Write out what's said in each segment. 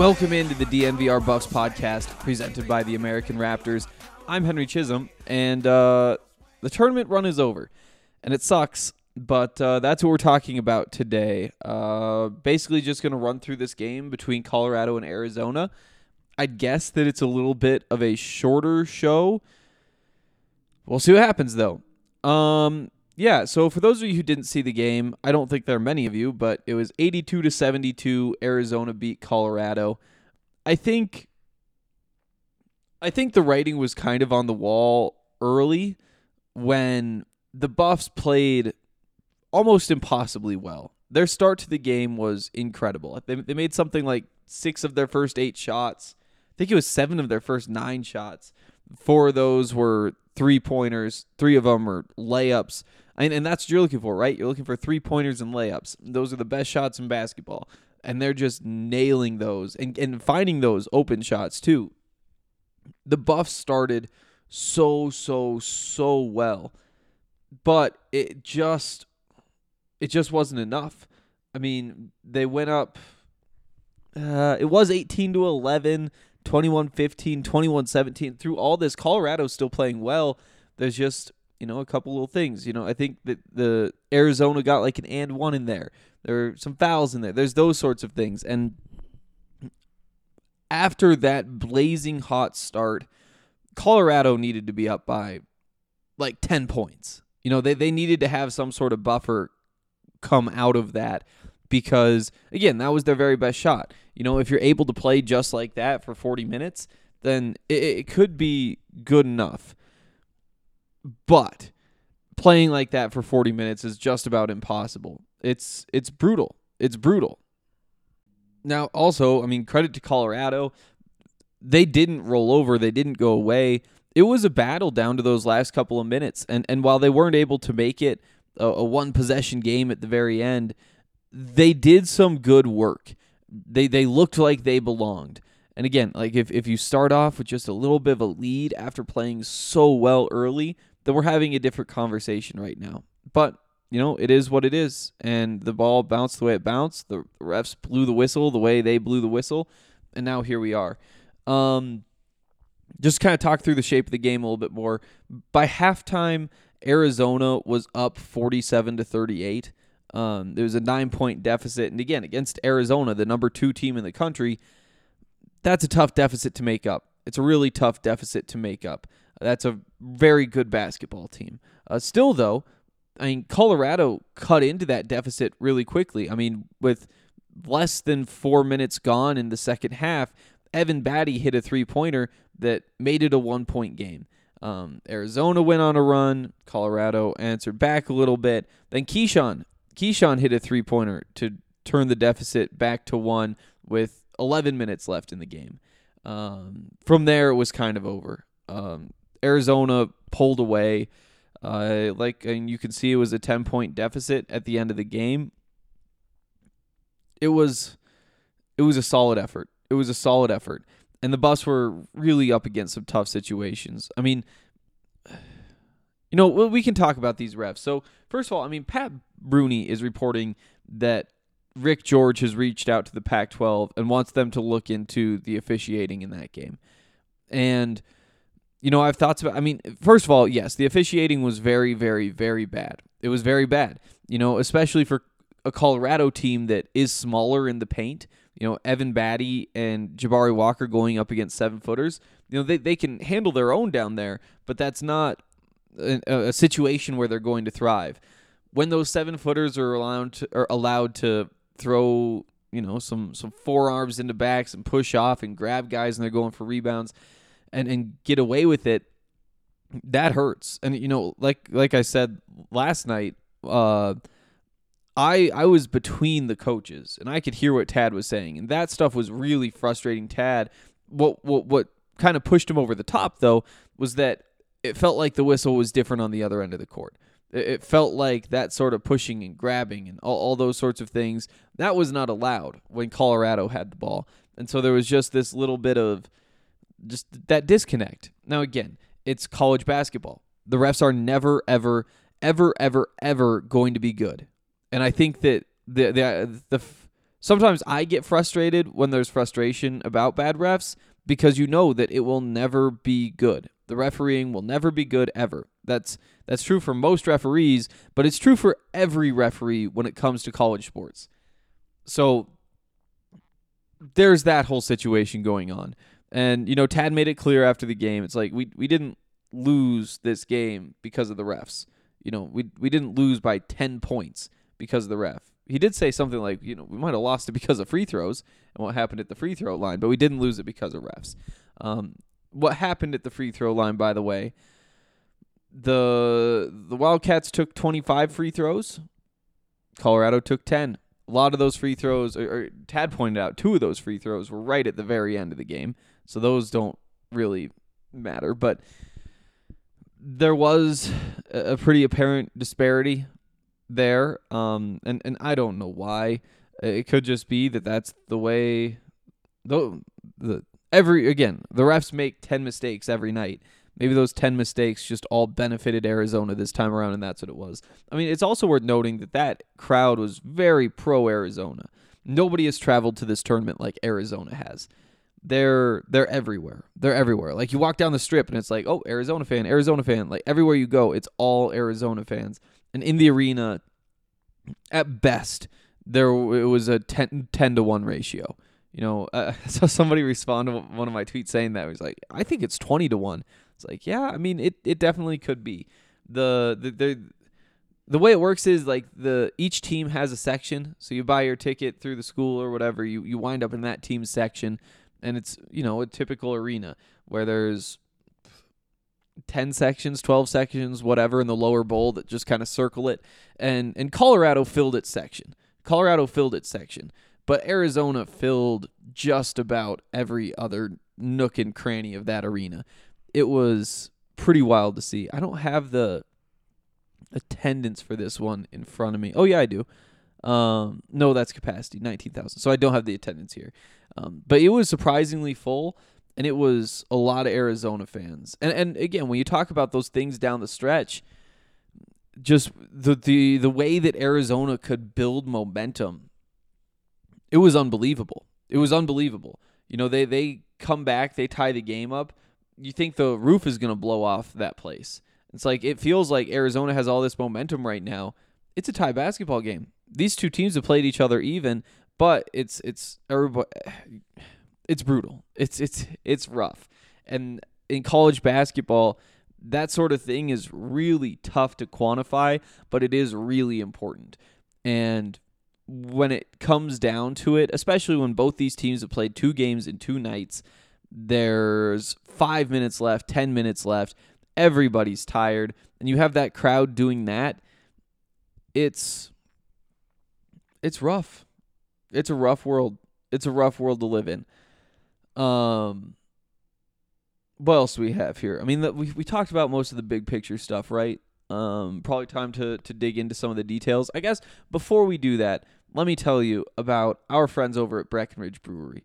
Welcome into the DNVR Buffs podcast presented by the American Raptors. I'm Henry Chisholm, and uh, the tournament run is over, and it sucks, but uh, that's what we're talking about today. Uh, basically, just going to run through this game between Colorado and Arizona. I'd guess that it's a little bit of a shorter show. We'll see what happens, though. Um, yeah, so for those of you who didn't see the game, I don't think there are many of you, but it was 82 to 72. Arizona beat Colorado. I think I think the writing was kind of on the wall early when the Buffs played almost impossibly well. Their start to the game was incredible. They, they made something like six of their first eight shots. I think it was seven of their first nine shots. Four of those were three pointers. Three of them were layups. And, and that's what you're looking for, right? You're looking for three pointers and layups. Those are the best shots in basketball. And they're just nailing those and, and finding those open shots too. The Buffs started so, so, so well. But it just it just wasn't enough. I mean, they went up uh, it was 18 to 11, 21 15, 21 17. Through all this, Colorado's still playing well. There's just, you know, a couple little things. You know, I think that the Arizona got like an and one in there. There are some fouls in there. There's those sorts of things. And after that blazing hot start, Colorado needed to be up by like 10 points. You know, they, they needed to have some sort of buffer come out of that because, again, that was their very best shot. You know, if you're able to play just like that for 40 minutes, then it, it could be good enough. But playing like that for 40 minutes is just about impossible. It's it's brutal. It's brutal. Now, also, I mean, credit to Colorado. They didn't roll over, they didn't go away. It was a battle down to those last couple of minutes. And and while they weren't able to make it a, a one possession game at the very end, they did some good work. They they looked like they belonged. And again, like if, if you start off with just a little bit of a lead after playing so well early, then we're having a different conversation right now. But you know, it is what it is. And the ball bounced the way it bounced. The refs blew the whistle the way they blew the whistle. And now here we are. Um, just kind of talk through the shape of the game a little bit more. By halftime, Arizona was up 47 to 38. Um, there was a nine point deficit. And again, against Arizona, the number two team in the country, that's a tough deficit to make up. It's a really tough deficit to make up. That's a very good basketball team. Uh, still, though, I mean, Colorado cut into that deficit really quickly. I mean, with less than four minutes gone in the second half, Evan Battey hit a three pointer that made it a one point game. Um, Arizona went on a run. Colorado answered back a little bit. Then Keeshawn, Keeshawn hit a three pointer to turn the deficit back to one with 11 minutes left in the game. Um, from there, it was kind of over. Um, Arizona pulled away. Uh, like and you can see, it was a 10 point deficit at the end of the game. It was, it was a solid effort. It was a solid effort, and the Buffs were really up against some tough situations. I mean, you know, well, we can talk about these refs. So first of all, I mean, Pat Rooney is reporting that Rick George has reached out to the Pac 12 and wants them to look into the officiating in that game. And, you know, I've thoughts about, I mean, first of all, yes, the officiating was very, very, very bad. It was very bad, you know, especially for a Colorado team that is smaller in the paint. You know, Evan Battey and Jabari Walker going up against seven footers. You know, they, they can handle their own down there, but that's not a, a situation where they're going to thrive. When those seven footers are allowed to, are allowed to throw, you know, some some forearms into backs and push off and grab guys and they're going for rebounds and and get away with it, that hurts. And you know, like like I said last night, uh I I was between the coaches and I could hear what Tad was saying and that stuff was really frustrating Tad. What what what kind of pushed him over the top though was that it felt like the whistle was different on the other end of the court. It felt like that sort of pushing and grabbing and all, all those sorts of things that was not allowed when Colorado had the ball, and so there was just this little bit of just that disconnect. Now again, it's college basketball. The refs are never ever ever ever ever going to be good, and I think that the the the sometimes I get frustrated when there's frustration about bad refs because you know that it will never be good. The refereeing will never be good ever. That's that's true for most referees, but it's true for every referee when it comes to college sports. So there's that whole situation going on. And you know, Tad made it clear after the game. It's like we we didn't lose this game because of the refs. You know, we we didn't lose by 10 points because of the ref. He did say something like, you know, we might have lost it because of free throws and what happened at the free throw line, but we didn't lose it because of refs. Um, what happened at the free throw line, by the way, the the Wildcats took 25 free throws. Colorado took 10. A lot of those free throws, or, or Tad pointed out, two of those free throws were right at the very end of the game, so those don't really matter. But there was a pretty apparent disparity there, um, and and I don't know why. It could just be that that's the way. Though the every again, the refs make ten mistakes every night. Maybe those 10 mistakes just all benefited Arizona this time around, and that's what it was. I mean, it's also worth noting that that crowd was very pro Arizona. Nobody has traveled to this tournament like Arizona has. They're they're everywhere. They're everywhere. Like you walk down the strip and it's like, oh, Arizona fan, Arizona fan. Like everywhere you go, it's all Arizona fans. And in the arena, at best, there it was a 10, 10 to one ratio. You know, uh, so somebody responded to one of my tweets saying that. He was like, I think it's 20 to 1. It's like, yeah, I mean, it, it definitely could be. The, the the the way it works is like the each team has a section. So you buy your ticket through the school or whatever, you you wind up in that team section and it's, you know, a typical arena where there's 10 sections, 12 sections, whatever in the lower bowl that just kind of circle it. And and Colorado filled its section. Colorado filled its section but Arizona filled just about every other nook and cranny of that arena. It was pretty wild to see. I don't have the attendance for this one in front of me. Oh yeah, I do. Um, no, that's capacity, nineteen thousand. So I don't have the attendance here. Um, but it was surprisingly full, and it was a lot of Arizona fans. And and again, when you talk about those things down the stretch, just the the the way that Arizona could build momentum it was unbelievable. It was unbelievable. You know, they they come back, they tie the game up. You think the roof is going to blow off that place. It's like it feels like Arizona has all this momentum right now. It's a tie basketball game. These two teams have played each other even, but it's it's everybody it's brutal. It's it's it's rough. And in college basketball, that sort of thing is really tough to quantify, but it is really important. And when it comes down to it, especially when both these teams have played two games in two nights, there's five minutes left, 10 minutes left. Everybody's tired. And you have that crowd doing that. It's it's rough. It's a rough world. It's a rough world to live in. Um what else do we have here? I mean, the, we we talked about most of the big picture stuff, right? Um, probably time to to dig into some of the details. I guess before we do that, let me tell you about our friends over at Breckenridge Brewery.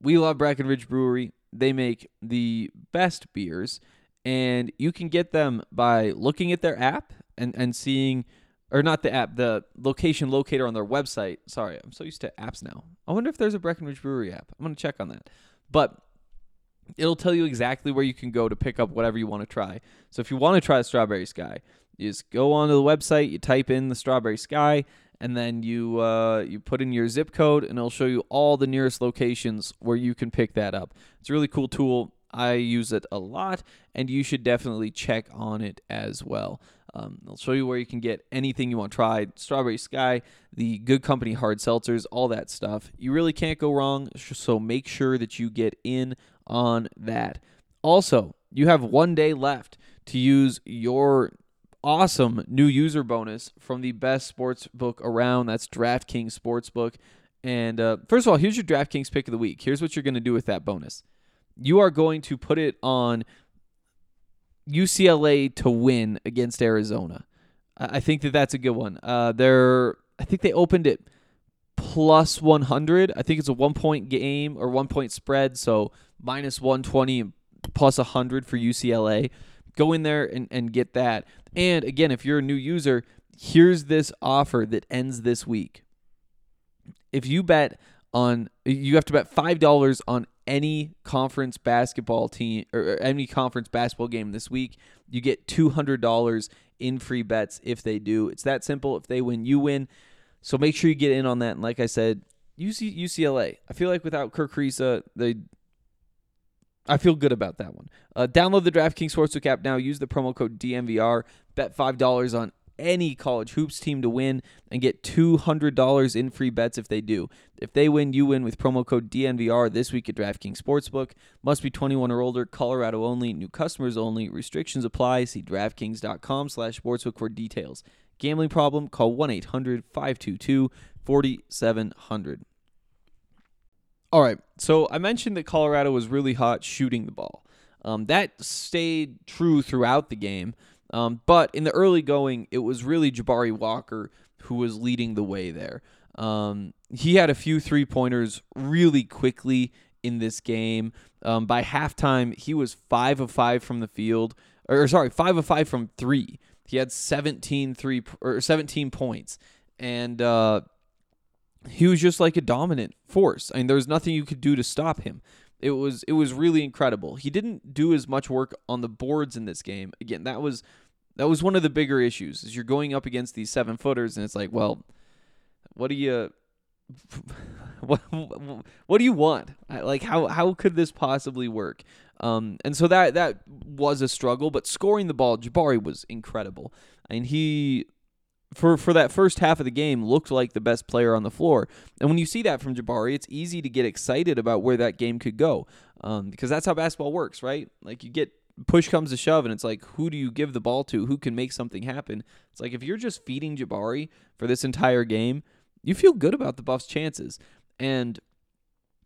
We love Breckenridge Brewery. They make the best beers, and you can get them by looking at their app and and seeing or not the app, the location locator on their website. Sorry, I'm so used to apps now. I wonder if there's a Breckenridge Brewery app. I'm going to check on that. But it'll tell you exactly where you can go to pick up whatever you want to try. So if you want to try the Strawberry Sky, you just go onto the website, you type in the Strawberry Sky, and then you uh, you put in your zip code, and it'll show you all the nearest locations where you can pick that up. It's a really cool tool. I use it a lot, and you should definitely check on it as well. Um, it'll show you where you can get anything you want tried. Strawberry Sky, the Good Company hard seltzers, all that stuff. You really can't go wrong. So make sure that you get in on that. Also, you have one day left to use your awesome new user bonus from the best sports book around. That's DraftKings Sportsbook. And uh, first of all, here's your DraftKings pick of the week. Here's what you're going to do with that bonus. You are going to put it on UCLA to win against Arizona. I think that that's a good one. Uh, they're I think they opened it plus 100. I think it's a one point game or one point spread, so minus 120 plus 100 for UCLA. Go in there and, and get that. And again, if you're a new user, here's this offer that ends this week. If you bet on, you have to bet $5 on any conference basketball team or any conference basketball game this week. You get $200 in free bets if they do. It's that simple. If they win, you win. So make sure you get in on that. And like I said, UC, UCLA. I feel like without Kerr Kriisa, they I feel good about that one. Uh, download the DraftKings Sportsbook app now. Use the promo code DNVR. Bet $5 on any college hoops team to win and get $200 in free bets if they do. If they win, you win with promo code DNVR this week at DraftKings Sportsbook. Must be 21 or older, Colorado only, new customers only. Restrictions apply. See DraftKings.com slash sportsbook for details. Gambling problem? Call 1-800-522-4700. All right. So I mentioned that Colorado was really hot shooting the ball. Um, that stayed true throughout the game. Um, but in the early going, it was really Jabari Walker who was leading the way there. Um, he had a few three pointers really quickly in this game. Um, by halftime, he was five of five from the field, or sorry, five of five from three. He had 17 three or 17 points, and uh, he was just like a dominant force. I mean, there was nothing you could do to stop him. It was it was really incredible. He didn't do as much work on the boards in this game. Again, that was that was one of the bigger issues. Is you're going up against these seven footers, and it's like, well, what do you what what do you want? Like how how could this possibly work? Um, and so that that was a struggle, but scoring the ball, Jabari was incredible. I mean, he for for that first half of the game looked like the best player on the floor. And when you see that from Jabari, it's easy to get excited about where that game could go, um, because that's how basketball works, right? Like you get push comes to shove, and it's like who do you give the ball to? Who can make something happen? It's like if you're just feeding Jabari for this entire game, you feel good about the Buffs' chances, and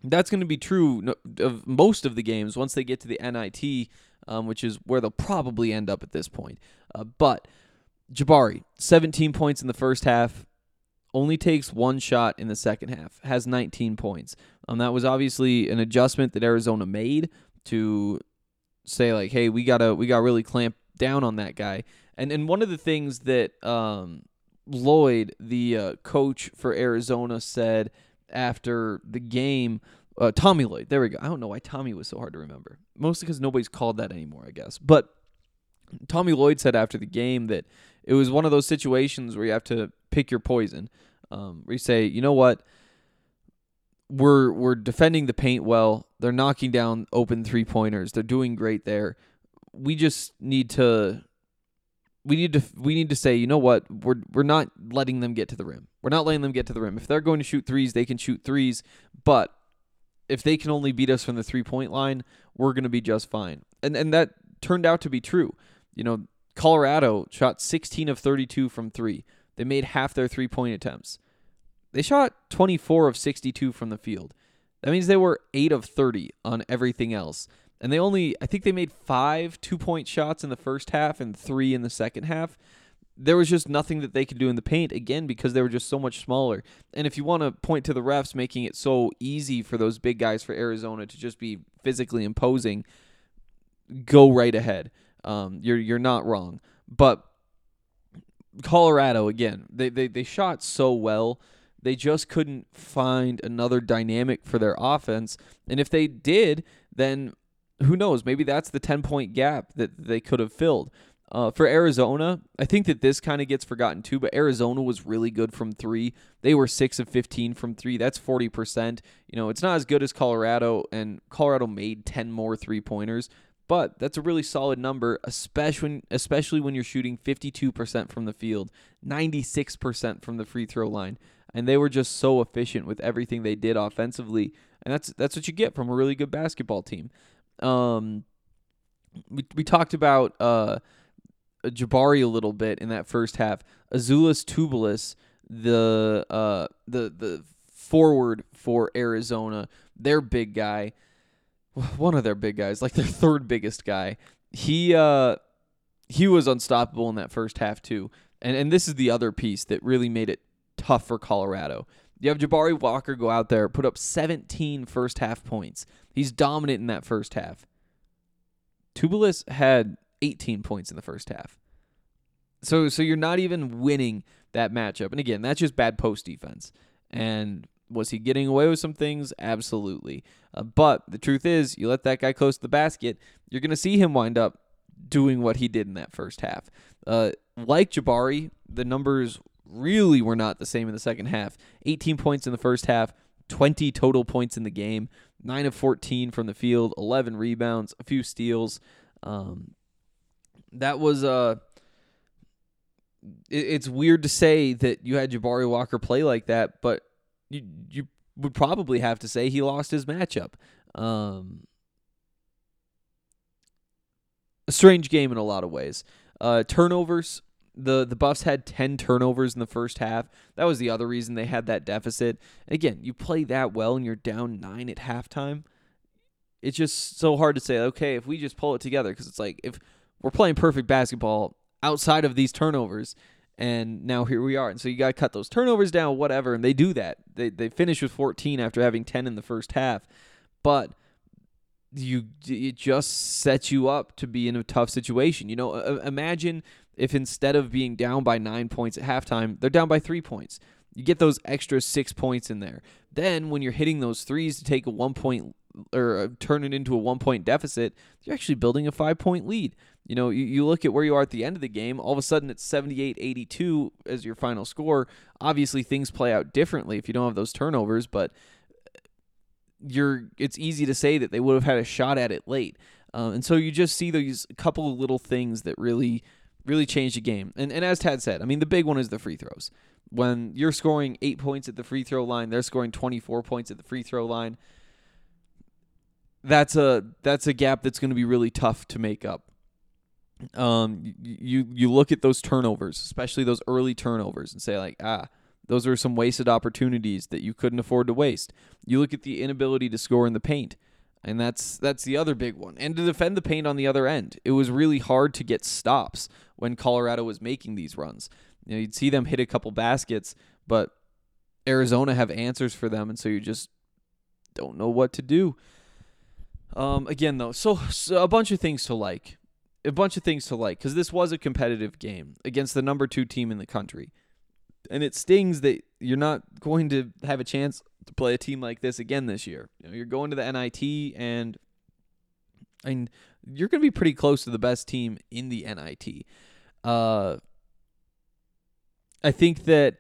that's going to be true of most of the games once they get to the NIT, um, which is where they'll probably end up at this point. Uh, but Jabari, 17 points in the first half, only takes one shot in the second half, has 19 points. Um, that was obviously an adjustment that Arizona made to say like, hey, we gotta we gotta really clamp down on that guy. And and one of the things that um, Lloyd, the uh, coach for Arizona, said after the game. Uh, Tommy Lloyd, there we go. I don't know why Tommy was so hard to remember. Mostly because nobody's called that anymore, I guess. But Tommy Lloyd said after the game that it was one of those situations where you have to pick your poison. Um, where you say, you know what, we're we're defending the paint well. They're knocking down open three pointers. They're doing great there. We just need to we need to we need to say, you know what, we're we're not letting them get to the rim. We're not letting them get to the rim. If they're going to shoot threes, they can shoot threes, but if they can only beat us from the three point line, we're going to be just fine. And and that turned out to be true. You know, Colorado shot 16 of 32 from 3. They made half their three-point attempts. They shot 24 of 62 from the field. That means they were 8 of 30 on everything else. And they only I think they made 5 two-point shots in the first half and 3 in the second half there was just nothing that they could do in the paint again because they were just so much smaller. And if you want to point to the refs making it so easy for those big guys for Arizona to just be physically imposing, go right ahead. Um, you're you're not wrong, but Colorado again, they, they they shot so well. They just couldn't find another dynamic for their offense. And if they did, then who knows? Maybe that's the 10 point gap that they could have filled. Uh, for Arizona, I think that this kind of gets forgotten too, but Arizona was really good from three. They were six of 15 from three. That's 40%. You know, it's not as good as Colorado, and Colorado made 10 more three pointers, but that's a really solid number, especially when, especially when you're shooting 52% from the field, 96% from the free throw line. And they were just so efficient with everything they did offensively. And that's that's what you get from a really good basketball team. Um, we, we talked about uh, Jabari a little bit in that first half. Azuolas Tubelis, the uh, the the forward for Arizona, their big guy, one of their big guys, like their third biggest guy. He uh he was unstoppable in that first half too. And and this is the other piece that really made it tough for Colorado. You have Jabari Walker go out there, put up 17 first half points. He's dominant in that first half. Tubelis had 18 points in the first half. So so you're not even winning that matchup. And again, that's just bad post defense. And was he getting away with some things? Absolutely. Uh, but the truth is, you let that guy close to the basket, you're going to see him wind up doing what he did in that first half. Uh, like Jabari, the numbers really were not the same in the second half. 18 points in the first half, 20 total points in the game, 9 of 14 from the field, 11 rebounds, a few steals. Um, that was uh it, it's weird to say that you had Jabari Walker play like that, but you you would probably have to say he lost his matchup. Um, a strange game in a lot of ways. Uh, turnovers. The the Buffs had ten turnovers in the first half. That was the other reason they had that deficit. again, you play that well and you're down nine at halftime. It's just so hard to say. Okay, if we just pull it together, because it's like if we're playing perfect basketball outside of these turnovers. And now here we are. And so you got to cut those turnovers down, whatever. And they do that. They, they finish with 14 after having 10 in the first half. But you it just sets you up to be in a tough situation. You know, uh, imagine if instead of being down by nine points at halftime, they're down by three points. You get those extra six points in there. Then when you're hitting those threes to take a one point or uh, turn it into a one point deficit, you're actually building a five point lead. You know, you, you look at where you are at the end of the game, all of a sudden it's 78 82 as your final score. Obviously, things play out differently if you don't have those turnovers, but you're it's easy to say that they would have had a shot at it late. Uh, and so you just see these couple of little things that really, really change the game. And, and as Tad said, I mean, the big one is the free throws. When you're scoring eight points at the free throw line, they're scoring 24 points at the free throw line that's a that's a gap that's going to be really tough to make up. Um, you you look at those turnovers, especially those early turnovers, and say like, ah, those are some wasted opportunities that you couldn't afford to waste. You look at the inability to score in the paint, and that's that's the other big one. And to defend the paint on the other end, it was really hard to get stops when Colorado was making these runs. You know, you'd see them hit a couple baskets, but Arizona have answers for them, and so you just don't know what to do. Um, again, though, so, so a bunch of things to like, a bunch of things to like, because this was a competitive game against the number two team in the country, and it stings that you're not going to have a chance to play a team like this again this year. You know, you're going to the NIT, and and you're going to be pretty close to the best team in the NIT. Uh, I think that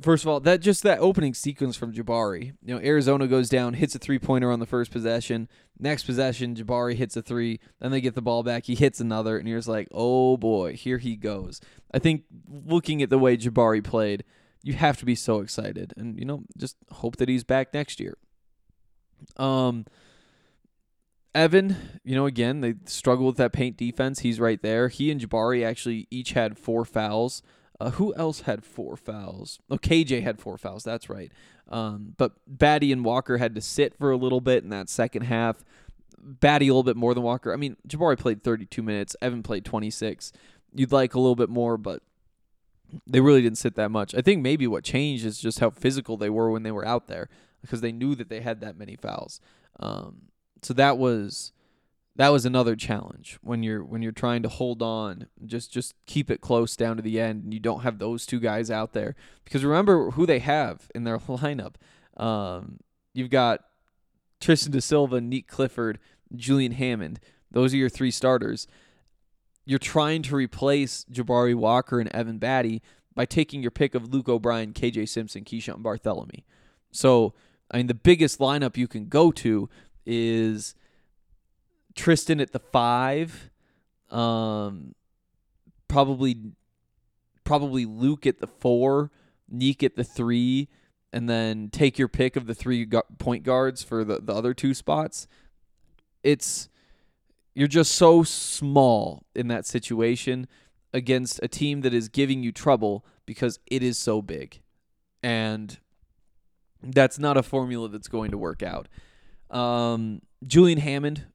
first of all, that just that opening sequence from Jabari. You know, Arizona goes down, hits a three pointer on the first possession. Next possession, Jabari hits a three. Then they get the ball back. He hits another, and you're just like, oh boy, here he goes. I think looking at the way Jabari played, you have to be so excited, and you know, just hope that he's back next year. Um. Evan, you know, again, they struggle with that paint defense. He's right there. He and Jabari actually each had four fouls. Uh, who else had four fouls? Oh, KJ had four fouls. That's right. Um, but Battey and Walker had to sit for a little bit in that second half. Battey a little bit more than Walker. I mean, Jabari played 32 minutes. Evan played 26. You'd like a little bit more, but they really didn't sit that much. I think maybe what changed is just how physical they were when they were out there because they knew that they had that many fouls. Um, so that was that was another challenge when you're when you're trying to hold on just just keep it close down to the end and you don't have those two guys out there. Because remember who they have in their lineup. Um, you've got Tristan da Silva Nique Clifford Julian Hammond. Those are your three starters. You're trying to replace Jabari Walker and Evan Battey by taking your pick of Luke O'Brien KJ Simpson Keeshawn Barthelemy so I mean the biggest lineup you can go to is Tristan at the five, um, probably probably Luke at the four, Nique at the three, and then take your pick of the three point guards for the, the other two spots. It's you're just so small in that situation against a team that is giving you trouble because it is so big. And that's not a formula that's going to work out. Um, Julian Hammond,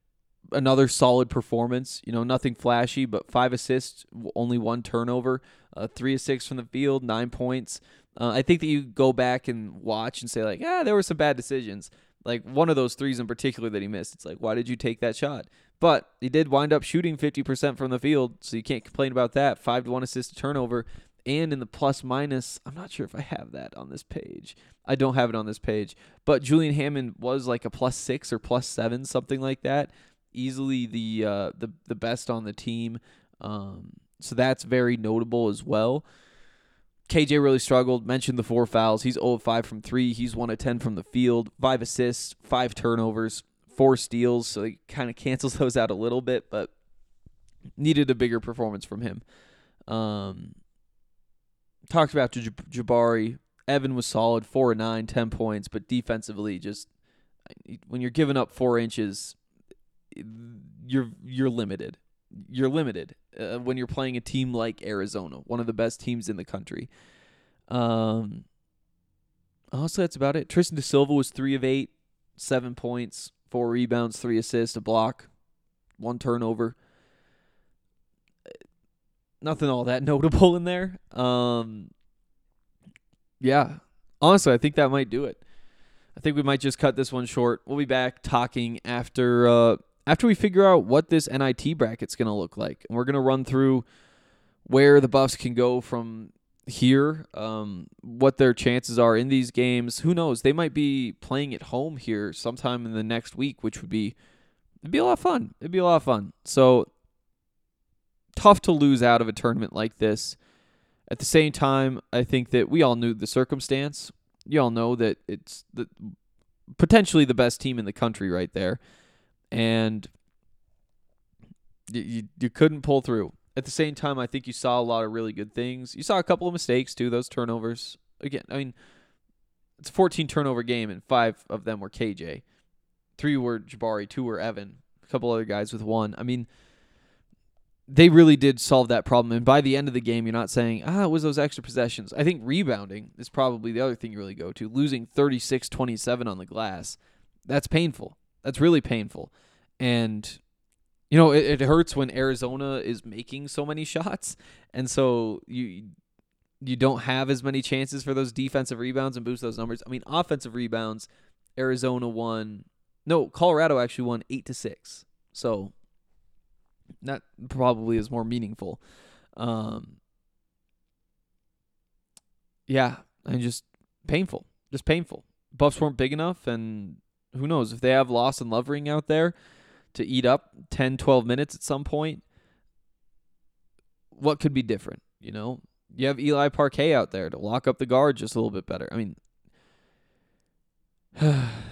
another solid performance. You know, nothing flashy, but five assists, only one turnover, uh, three of six from the field, nine points. Uh, I think that you go back and watch and say like, yeah, there were some bad decisions. Like one of those threes in particular that he missed. It's like, why did you take that shot? But he did wind up shooting 50% from the field, so you can't complain about that. Five to one assist to turnover. And in the plus minus, I'm not sure if I have that on this page. I don't have it on this page. But Julian Hammond was like a plus six or plus seven, something like that. Easily the uh, the the best on the team. Um, so that's very notable as well. KJ really struggled. Mentioned the four fouls. He's 0 5 from three. He's 1 of 10 from the field. Five assists, five turnovers, four steals. So he kind of cancels those out a little bit, but needed a bigger performance from him. Um, talked about Jabari. Evan was solid, four and nine, 10 points, but defensively, just when you're giving up four inches, you're you're limited. You're limited uh, when you're playing a team like Arizona, one of the best teams in the country. Um, honestly, that's about it. Tristan De Silva was three of eight, seven points, four rebounds, three assists, a block, one turnover. Nothing all that notable in there. Um, yeah, honestly, I think that might do it. I think we might just cut this one short. We'll be back talking after uh, after we figure out what this NIT bracket's going to look like, and we're going to run through where the Buffs can go from here, um, what their chances are in these games. Who knows? They might be playing at home here sometime in the next week, which would be it'd be a lot of fun. It'd be a lot of fun. So tough to lose out of a tournament like this. At the same time, I think that we all knew the circumstance. You all know that it's the potentially the best team in the country right there, and you, you couldn't pull through. At the same time, I think you saw a lot of really good things. You saw a couple of mistakes too. Those turnovers again. I mean, it's a 14 turnover game, and five of them were KJ. Three were Jabari, two were Evan, a couple other guys with one. I mean, they really did solve that problem. And by the end of the game, you're not saying, ah, it was those extra possessions. I think rebounding is probably the other thing you really go to. Losing 36 27 on the glass, that's painful. That's really painful. And, you know, it, it hurts when Arizona is making so many shots. And so you. You don't have as many chances for those defensive rebounds and boost those numbers. I mean, offensive rebounds, Arizona won. No, Colorado actually won eight to six. So that probably is more meaningful. Um, yeah, and just painful, just painful. Buffs weren't big enough, and who knows if they have loss Lawson Lovering out there to eat up 10, 12 minutes at some point. What could be different? You know, you have Eli Parquet out there to lock up the guard just a little bit better. I mean,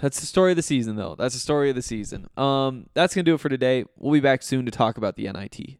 that's the story of the season, though. That's the story of the season. Um, that's gonna do it for today. We'll be back soon to talk about the NIT.